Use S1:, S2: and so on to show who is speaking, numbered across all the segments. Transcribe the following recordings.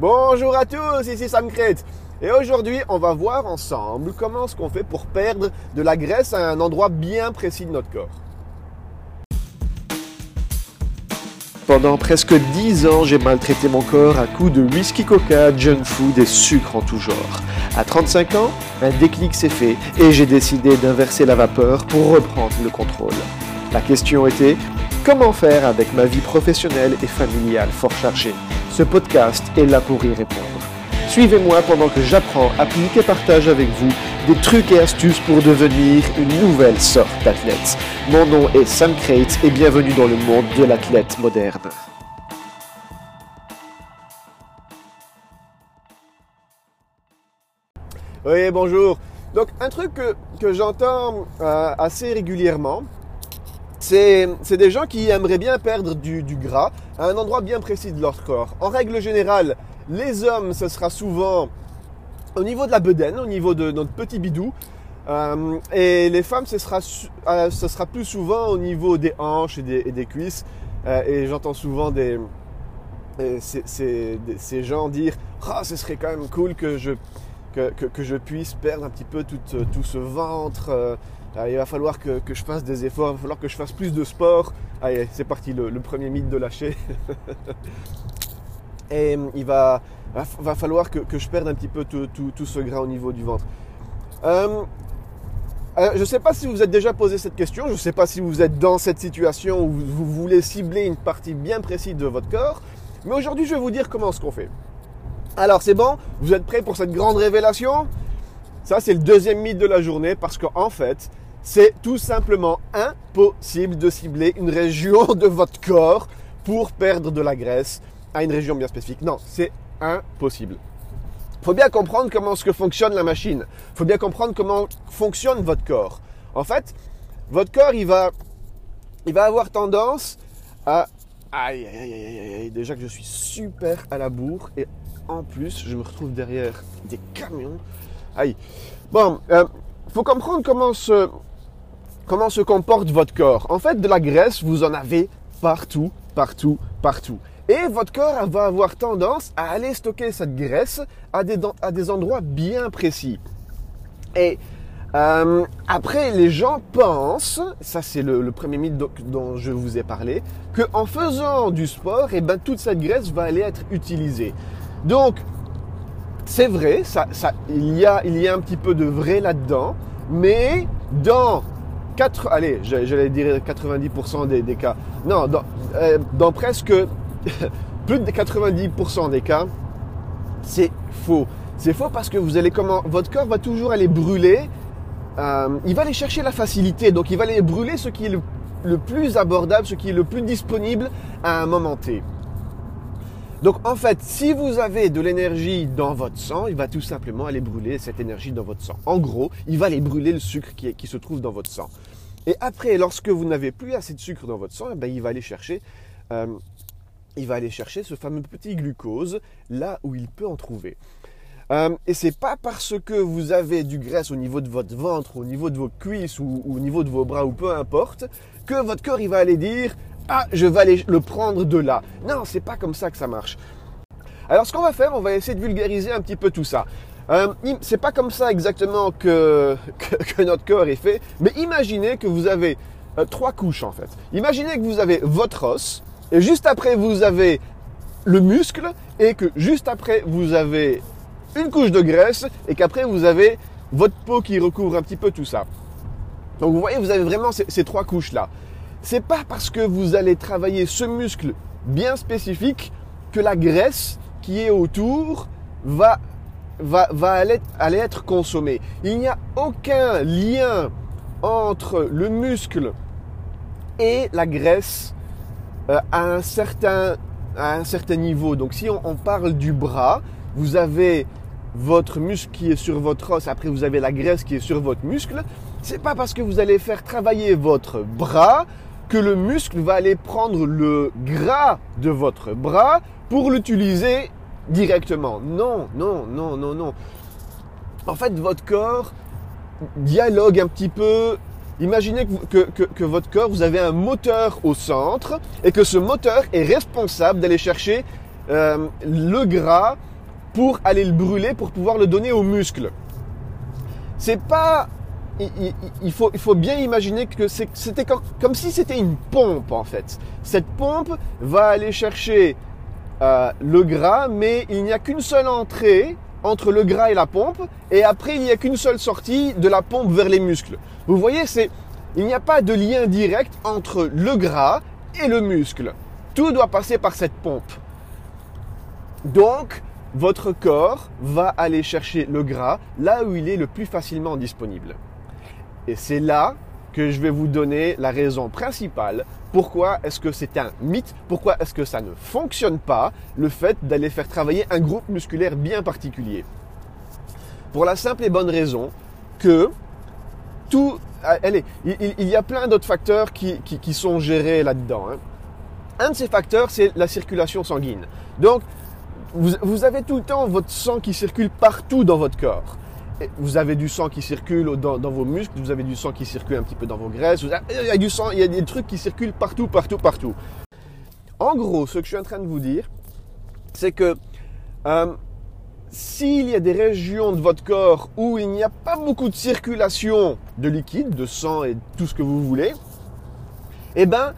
S1: Bonjour à tous, ici Sam Crête. Et aujourd'hui, on va voir ensemble comment est-ce qu'on fait pour perdre de la graisse à un endroit bien précis de notre corps. Pendant presque 10 ans, j'ai maltraité mon corps à coups de whisky coca, junk food et sucre en tout genre. À 35 ans, un déclic s'est fait et j'ai décidé d'inverser la vapeur pour reprendre le contrôle. La question était comment faire avec ma vie professionnelle et familiale fort chargée Ce podcast est là pour y répondre. Suivez-moi pendant que j'apprends, applique et partage avec vous des trucs et astuces pour devenir une nouvelle sorte d'athlète. Mon nom est Sam Crate et bienvenue dans le monde de l'athlète moderne. Oui, bonjour. Donc, un truc que, j'entends euh, assez régulièrement, c'est des gens qui aimeraient bien perdre du, gras à un endroit bien précis de leur corps. En règle générale, les hommes, ce sera souvent au niveau de la bedaine, au niveau de notre petit bidou. Euh, et les femmes, ce sera, euh, ce sera plus souvent au niveau des hanches et des, cuisses. et j'entends souvent ces, gens dire oh, ce serait quand même cool que je puisse perdre un petit peu tout, euh, ce ventre. Euh, il va falloir que, je fasse des efforts, il va falloir que je fasse plus de sport. Allez, c'est parti, le, premier mythe de lâcher. Et euh, il va, falloir que, je perde un petit peu tout, ce gras au niveau du ventre. je ne sais pas si vous êtes déjà posé cette question, je ne sais pas si vous êtes dans cette situation où vous voulez cibler une partie bien précise de votre corps, mais aujourd'hui je vais vous dire comment ce qu'on fait. Alors c'est bon, vous êtes prêts pour cette grande révélation? Ça c'est le deuxième mythe de la journée parce qu'en fait, c'est tout simplement impossible de cibler une région de votre corps pour perdre de la graisse à une région bien spécifique. Non, c'est impossible. Faut bien comprendre comment ce que fonctionne la machine. Faut bien comprendre comment fonctionne votre corps. En fait, votre corps, il va, il va avoir tendance à... Aïe, aïe, aïe, aïe, aïe, déjà que je suis super à la bourre et en plus, je me retrouve derrière des camions. Aïe. Bon, euh, faut comprendre comment se, comment se comporte votre corps? En fait, de la graisse, vous en avez partout, partout, partout. Et votre corps va avoir tendance à aller stocker cette graisse à des, à des endroits bien précis. Et euh, après, les gens pensent, ça c'est le, premier mythe dont je vous ai parlé, qu'en faisant du sport, et eh ben, toute cette graisse va aller être utilisée. Donc, c'est vrai, ça, il, y a, il y a un petit peu de vrai là-dedans, mais dans 4, allez, j'allais dire 90% des, cas, non, dans, euh, presque plus de 90% des cas, c'est faux. C'est faux parce que vous allez votre corps va toujours aller brûler. Euh, il va aller chercher la facilité, donc il va aller brûler ce qui est le plus abordable, ce qui est le plus disponible à un moment T. Donc en fait, si vous avez de l'énergie dans votre sang, il va tout simplement aller brûler cette énergie dans votre sang. En gros, il va aller brûler le sucre qui, se trouve dans votre sang. Et après, lorsque vous n'avez plus assez de sucre dans votre sang, eh ben, il va aller chercher, euh, il va aller chercher ce fameux petit glucose là où il peut en trouver. Euh, et c'est pas parce que vous avez du graisse au niveau de votre ventre, au niveau de vos cuisses ou, au niveau de vos bras ou peu importe, que votre corps il va aller dire ah, je vais aller le prendre de là. Non, c'est pas comme ça que ça marche. Alors, ce qu'on va faire, on va essayer de vulgariser un petit peu tout ça. Euh, c'est pas comme ça exactement que, notre corps est fait, mais imaginez que vous avez euh, trois couches en fait. Imaginez que vous avez votre os, et juste après vous avez le muscle, et que juste après vous avez une couche de graisse, et qu'après vous avez votre peau qui recouvre un petit peu tout ça. Donc vous voyez, vous avez vraiment ces trois couches là c'est pas parce que vous allez travailler ce muscle bien spécifique que la graisse qui est autour va, va, va aller, être consommée. Il n'y a aucun lien entre le muscle et la graisse euh, à, un certain, à un certain niveau. Donc si on, on parle du bras, vous avez votre muscle qui est sur votre os, après vous avez la graisse qui est sur votre muscle. C'est pas parce que vous allez faire travailler votre bras que le muscle va aller prendre le gras de votre bras pour l'utiliser directement. Non, non, non, non, non. En fait, votre corps dialogue un petit peu. Imaginez que, votre corps, vous avez un moteur au centre et que ce moteur est responsable d'aller chercher euh, le gras pour aller le brûler, pour pouvoir le donner aux muscles. C'est pas il, faut, bien imaginer que c'était comme, si c'était une pompe en fait. Cette pompe va aller chercher euh, le gras, mais il n'y a qu'une seule entrée entre le gras et la pompe, et après il n'y a qu'une seule sortie de la pompe vers les muscles. Vous voyez, il n'y a pas de lien direct entre le gras et le muscle. Tout doit passer par cette pompe. Donc, votre corps va aller chercher le gras là où il est le plus facilement disponible. Et c'est là que je vais vous donner la raison principale pourquoi est-ce que c'est un mythe, pourquoi est-ce que ça ne fonctionne pas, le fait d'aller faire travailler un groupe musculaire bien particulier. Pour la simple et bonne raison que tout, allez, il, y a plein d'autres facteurs qui, sont gérés là-dedans. Hein. Un de ces facteurs, c'est la circulation sanguine. Donc, vous, avez tout le temps votre sang qui circule partout dans votre corps. Vous avez du sang qui circule dans, vos muscles, vous avez du sang qui circule un petit peu dans vos graisses, il y a du sang, il y a des trucs qui circulent partout, partout, partout. En gros, ce que je suis en train de vous dire, c'est que euh, s'il y a des régions de votre corps où il n'y a pas beaucoup de circulation de liquide, de sang et tout ce que vous voulez, eh ben,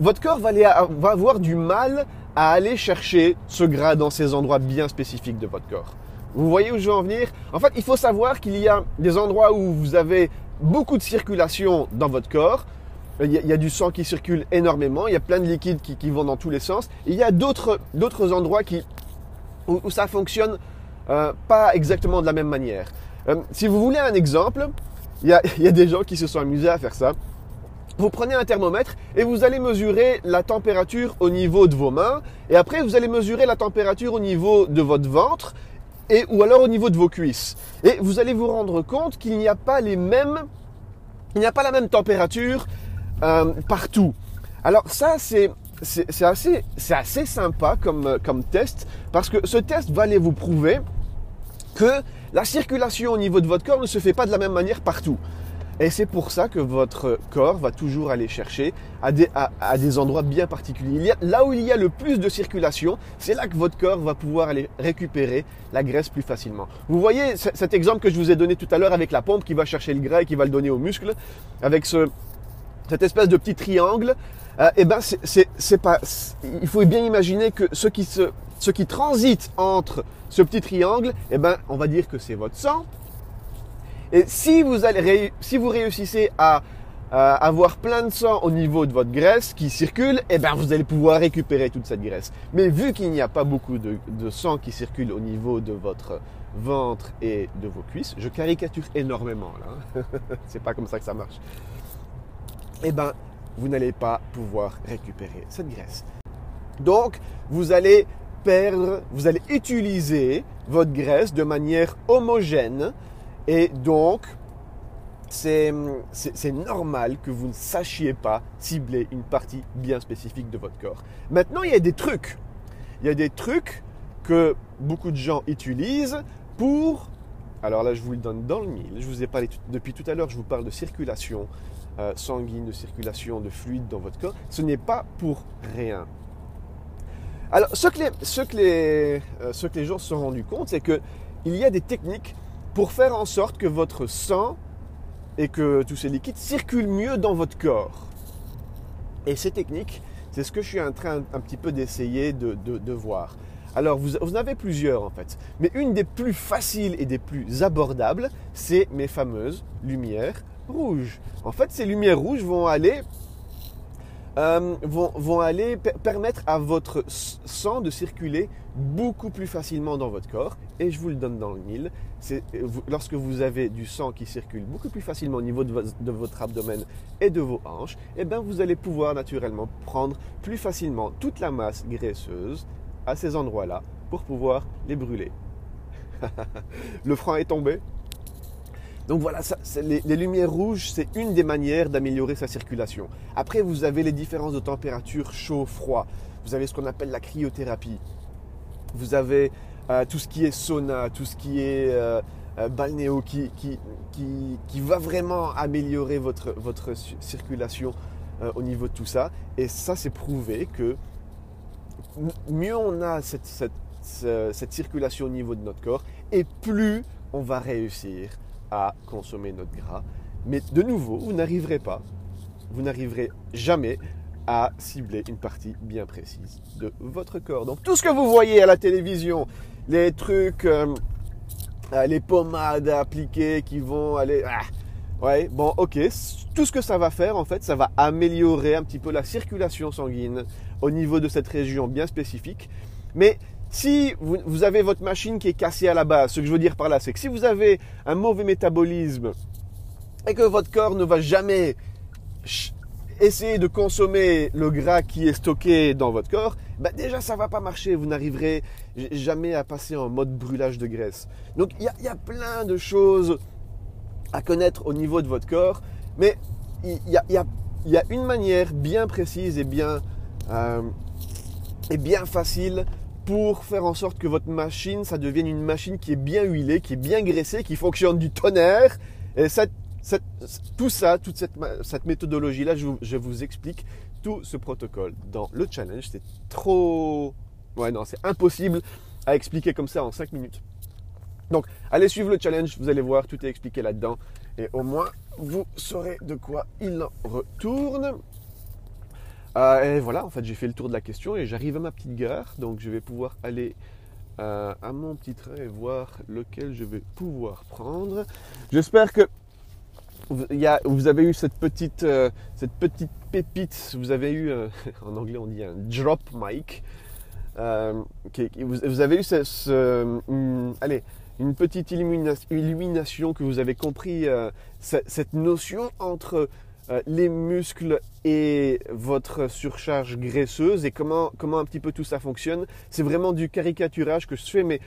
S1: votre corps va, va avoir du mal à aller chercher ce gras dans ces endroits bien spécifiques de votre corps. Vous voyez où je veux en venir? En fait, il faut savoir qu'il y a des endroits où vous avez beaucoup de circulation dans votre corps. Il y, a, du sang qui circule énormément, il y a plein de liquides qui, vont dans tous les sens. il y a d'autres endroits qui, où, ça fonctionne euh, pas exactement de la même manière. Euh, si vous voulez un exemple, il y a des gens qui se sont amusés à faire ça vous prenez un thermomètre et vous allez mesurer la température au niveau de vos mains et après vous allez mesurer la température au niveau de votre ventre et ou alors au niveau de vos cuisses. Et vous allez vous rendre compte qu'il n'y a pas les mêmes il n'y a pas la même température euh, partout. Alors ça c'est c'est assez, assez sympa comme, comme test parce que ce test va aller vous prouver que la circulation au niveau de votre corps ne se fait pas de la même manière partout. Et c'est pour ça que votre corps va toujours aller chercher à des, à, des endroits bien particuliers. là où il y a le plus de circulation, c'est là que votre corps va pouvoir aller récupérer la graisse plus facilement. Vous voyez cet exemple que je vous ai donné tout à l'heure avec la pompe qui va chercher le gras et qui va le donner aux muscles, avec ce, cette espèce de petit triangle. Euh, eh ben c'est pas. Il faut bien imaginer que ce qui se, ce qui transite entre ce petit triangle, eh ben on va dire que c'est votre sang, et si vous, allez, si vous réussissez à avoir plein de sang au niveau de votre graisse qui circule, eh ben vous allez pouvoir récupérer toute cette graisse. Mais vu qu'il n'y a pas beaucoup de, sang qui circule au niveau de votre ventre et de vos cuisses, je caricature énormément là, hein. c'est pas comme ça que ça marche. Eh ben vous n'allez pas pouvoir récupérer cette graisse. Donc vous allez perdre, vous allez utiliser votre graisse de manière homogène et donc, c'est normal que vous ne sachiez pas cibler une partie bien spécifique de votre corps. Maintenant, il y a des trucs. Il y a des trucs que beaucoup de gens utilisent pour... Alors là, je vous le donne dans le mille. Je vous ai parlé depuis tout à l'heure, je vous parle de circulation euh, sanguine, de circulation de fluide dans votre corps. Ce n'est pas pour rien. Alors, ce que les, ce que les, euh, ce que les gens se sont rendus compte, c'est qu'il y a des techniques pour faire en sorte que votre sang et que tous ces liquides circulent mieux dans votre corps. Et ces techniques, c'est ce que je suis en train un petit peu d'essayer de, voir. Alors, vous, vous, en avez plusieurs en fait. Mais une des plus faciles et des plus abordables, c'est mes fameuses lumières rouges. En fait, ces lumières rouges vont aller euh, vont, aller permettre à votre sang de circuler beaucoup plus facilement dans votre corps. Et je vous le donne dans le. C'est euh, lorsque vous avez du sang qui circule beaucoup plus facilement au niveau de, votre abdomen et de vos hanches, et eh bien vous allez pouvoir naturellement prendre plus facilement toute la masse graisseuse à ces endroits-là pour pouvoir les brûler. le frein est tombé donc voilà, les, lumières rouges, c'est une des manières d'améliorer sa circulation. Après, vous avez les différences de température chaud-froid. Vous avez ce qu'on appelle la cryothérapie. Vous avez euh, tout ce qui est sauna, tout ce qui est euh, euh, balnéo, qui, va vraiment améliorer votre, circulation au niveau de tout ça. Et ça, c'est prouvé que mieux on a cette circulation au niveau de notre corps, et plus on va réussir à consommer notre gras. Mais de nouveau, vous n'arriverez pas, vous n'arriverez jamais à cibler une partie bien précise de votre corps. Donc tout ce que vous voyez à la télévision, les trucs, euh, euh, les pommades appliquées qui vont aller... Ah, ouais, bon, ok. Tout ce que ça va faire, en fait, ça va améliorer un petit peu la circulation sanguine au niveau de cette région bien spécifique. Mais si vous, avez votre machine qui est cassée à la base, ce que je veux dire par là, c'est que si vous avez un mauvais métabolisme et que votre corps ne va jamais essayez de consommer le gras qui est stocké dans votre corps, bah déjà ça va pas marcher, vous n'arriverez jamais à passer en mode brûlage de graisse. Donc il y, a plein de choses à connaître au niveau de votre corps, mais il y, a, une manière bien précise et bien, euh, et bien facile pour faire en sorte que votre machine, ça devienne une machine qui est bien huilée, qui est bien graissée, qui fonctionne du tonnerre. Et tout ça, toute cette, méthodologie-là, je, vous explique tout ce protocole dans le challenge. C'est trop... Ouais, non, c'est impossible à expliquer comme ça en 5 minutes. Donc, allez suivre le challenge, vous allez voir, tout est expliqué là-dedans. Et au moins, vous saurez de quoi il en retourne. Euh, et voilà, en fait, j'ai fait le tour de la question et j'arrive à ma petite gare. Donc, je vais pouvoir aller euh, à mon petit train et voir lequel je vais pouvoir prendre. J'espère que vous avez eu cette petite, euh, cette petite pépite, vous avez eu, en anglais on dit un drop mic, vous, avez eu ce, allez, une petite illumination que vous avez compris cette notion entre les muscles et votre surcharge graisseuse et comment, comment un petit peu tout ça fonctionne. C'est vraiment du caricaturage que je fais, mais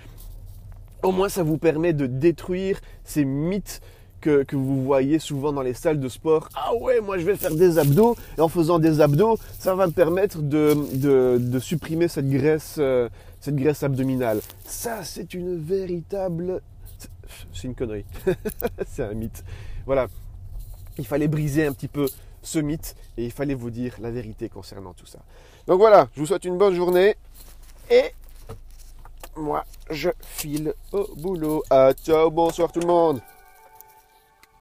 S1: au moins ça vous permet de détruire ces mythes que, vous voyez souvent dans les salles de sport. Ah ouais, moi je vais faire des abdos et en faisant des abdos, ça va me permettre de, supprimer cette graisse, euh, cette graisse abdominale. Ça, c'est une véritable... C'est une connerie. c'est un mythe. Voilà. Il fallait briser un petit peu ce mythe et il fallait vous dire la vérité concernant tout ça. Donc voilà, je vous souhaite une bonne journée et moi je file au boulot. À ciao, bonsoir tout le monde.